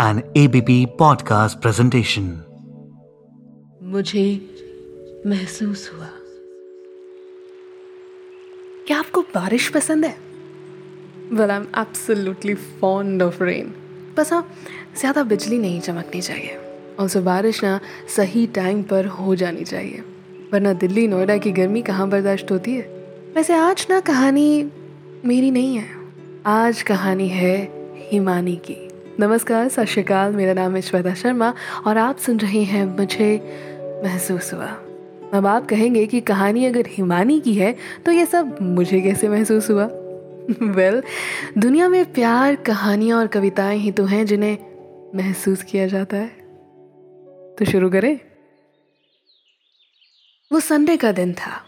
an ABP podcast presentation. मुझे महसूस हुआ। क्या आपको बारिश पसंद है? Well I am absolutely fond of rain बस हाँ ज़्यादा बिजली नहीं चमकनी चाहिए। और बारिश ना सही टाइम पर हो जानी चाहिए। वरना दिल्ली नोएडा की गर्मी कहाँ बर्दाश्त होती है? वैसे आज ना कहानी मेरी नहीं है। आज कहानी है हिमानी की। नमस्कार सत श्रीकाल। मेरा नाम है श्वेता शर्मा और आप सुन रहे हैं मुझे महसूस हुआ। अब आप कहेंगे कि कहानी अगर हिमानी की है तो ये सब मुझे कैसे महसूस हुआ? वेल well, दुनिया में प्यार कहानियाँ और कविताएँ ही तो हैं जिन्हें महसूस किया जाता है। तो शुरू करें। वो संडे का दिन था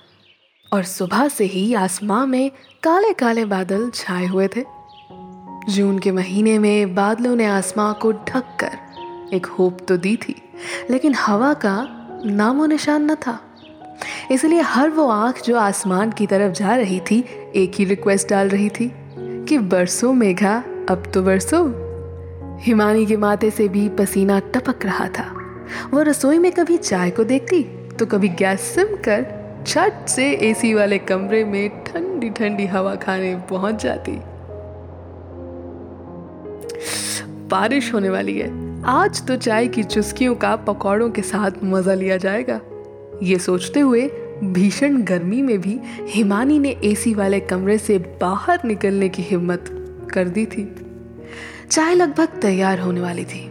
और सुबह से ही आसमां में काले काले बादल छाए हुए थे। जून के महीने में बादलों ने आसमां को ढक कर एक होप तो दी थी, लेकिन हवा का नामो निशान न था। इसलिए हर वो आँख जो आसमान की तरफ़ जा रही थी, एक ही रिक्वेस्ट डाल रही थी कि बरसों मेघा, अब तो बरसो। हिमानी के माथे से भी पसीना टपक रहा था। वो रसोई में कभी चाय को देखती तो कभी गैस सिम कर छट से एसी वाले कमरे में ठंडी ठंडी हवा खाने पहुँच जाती। बारिश होने वाली है। आज तो चाय की चुस्कियों का पकौड़ों के साथ मज़ा लिया जाएगा। ये सोचते हुए भीषण गर्मी में भी हिमानी ने एसी वाले कमरे से बाहर निकलने की हिम्मत कर दी थी। चाय लगभग तैयार होने वाली थी।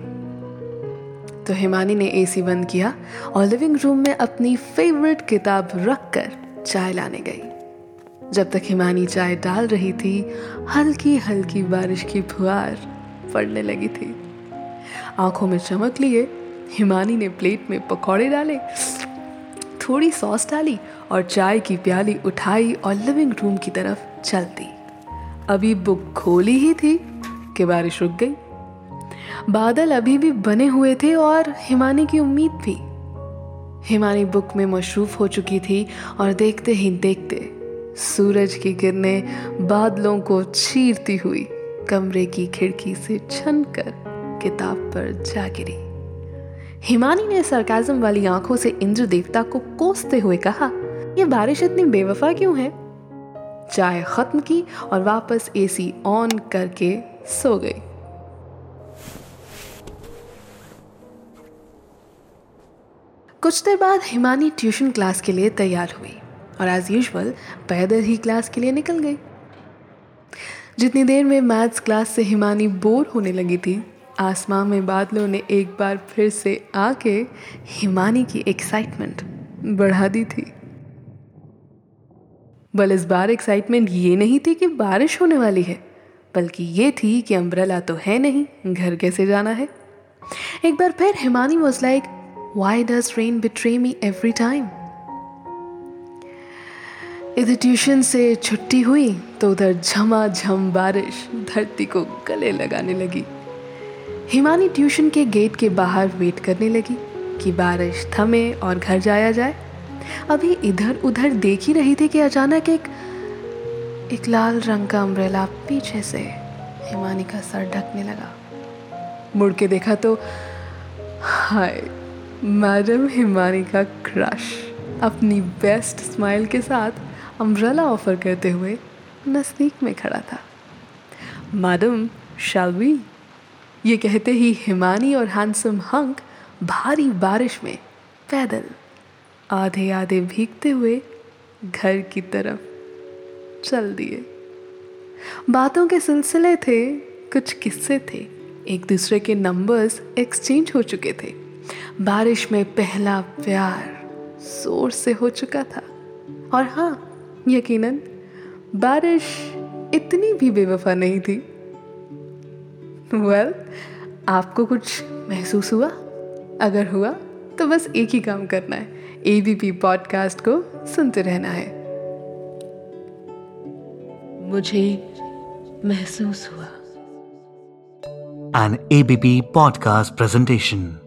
तो हिमानी ने एसी बंद किया और लिविंग रूम में अपनी फेवरेट किताब रखकर चाय लाने गई। जब तक हिमानी चाय डाल रही थी हल्की हल्की बारिश की फुहार पड़ने लगी थी। आँखों में चमक लिए, हिमानी ने प्लेट में पकौड़े डाले, थोड़ी सॉस डाली और चाय की प्याली उठाई और लिविंग रूम की तरफ़ चल दी। अभी बुक खोली ही थी कि बारिश रुक गई। बादल अभी भी बने हुए थे और हिमानी की उम्मीद भी हिमानी बुक में मशरूफ हो चुकी थी और देखते ही देखते सूरज की किरणें बादलों को चीरती हुई कमरे की खिड़की से छन कर किताब पर जा गिरी। हिमानी ने सरकाजम वाली आँखों से इंद्र देवता को कोसते हुए कहा यह बारिश इतनी बेवफा क्यों है? चाय खत्म की और वापस एसी ऑन करके सो गई। कुछ देर बाद हिमानी ट्यूशन क्लास के लिए तैयार हुई और एज यूजल पैदल ही क्लास के लिए निकल गई। जितनी देर में मैथ्स क्लास से हिमानी बोर होने लगी थी आसमान में बादलों ने एक बार फिर से आके हिमानी की एक्साइटमेंट बढ़ा दी थी। बल इस बार एक्साइटमेंट ये नहीं थी कि बारिश होने वाली है, बल्कि ये थी कि अम्ब्रेला तो है नहीं, घर कैसे जाना है। एक बार फिर Himani was like why does rain betray me every time इधर ट्यूशन से छुट्टी हुई तो उधर झमाझम बारिश धरती को गले लगाने लगी। हिमानी ट्यूशन के गेट के बाहर वेट करने लगी कि बारिश थमे और घर जाया जाए। अभी इधर उधर देख ही रही थी कि अचानक एक एक लाल रंग का अम्ब्रेला पीछे से हिमानी का सर ढकने लगा। मुड़ के देखा तो हाय मैडम हिमानी का क्रश अपनी बेस्ट स्माइल के साथ अम्ब्रेला ऑफ़र करते हुए नज़दीक में खड़ा था। मैडम शालवी ये कहते ही हिमानी और हैंडसम हंक भारी बारिश में पैदल आधे आधे भीगते हुए घर की तरफ़ चल दिए। बातों के सिलसिले थे, कुछ किस्से थे। एक दूसरे के नंबर्स एक्सचेंज हो चुके थे। बारिश में पहला प्यार ज़ोर से हो चुका था। और हाँ यकीनन बारिश इतनी भी बेवफा नहीं थी। वेल well, आपको कुछ महसूस हुआ? अगर हुआ तो बस एक ही काम करना है। एबीपी पॉडकास्ट को सुनते रहना है। मुझे महसूस हुआ। An ABP podcast presentation.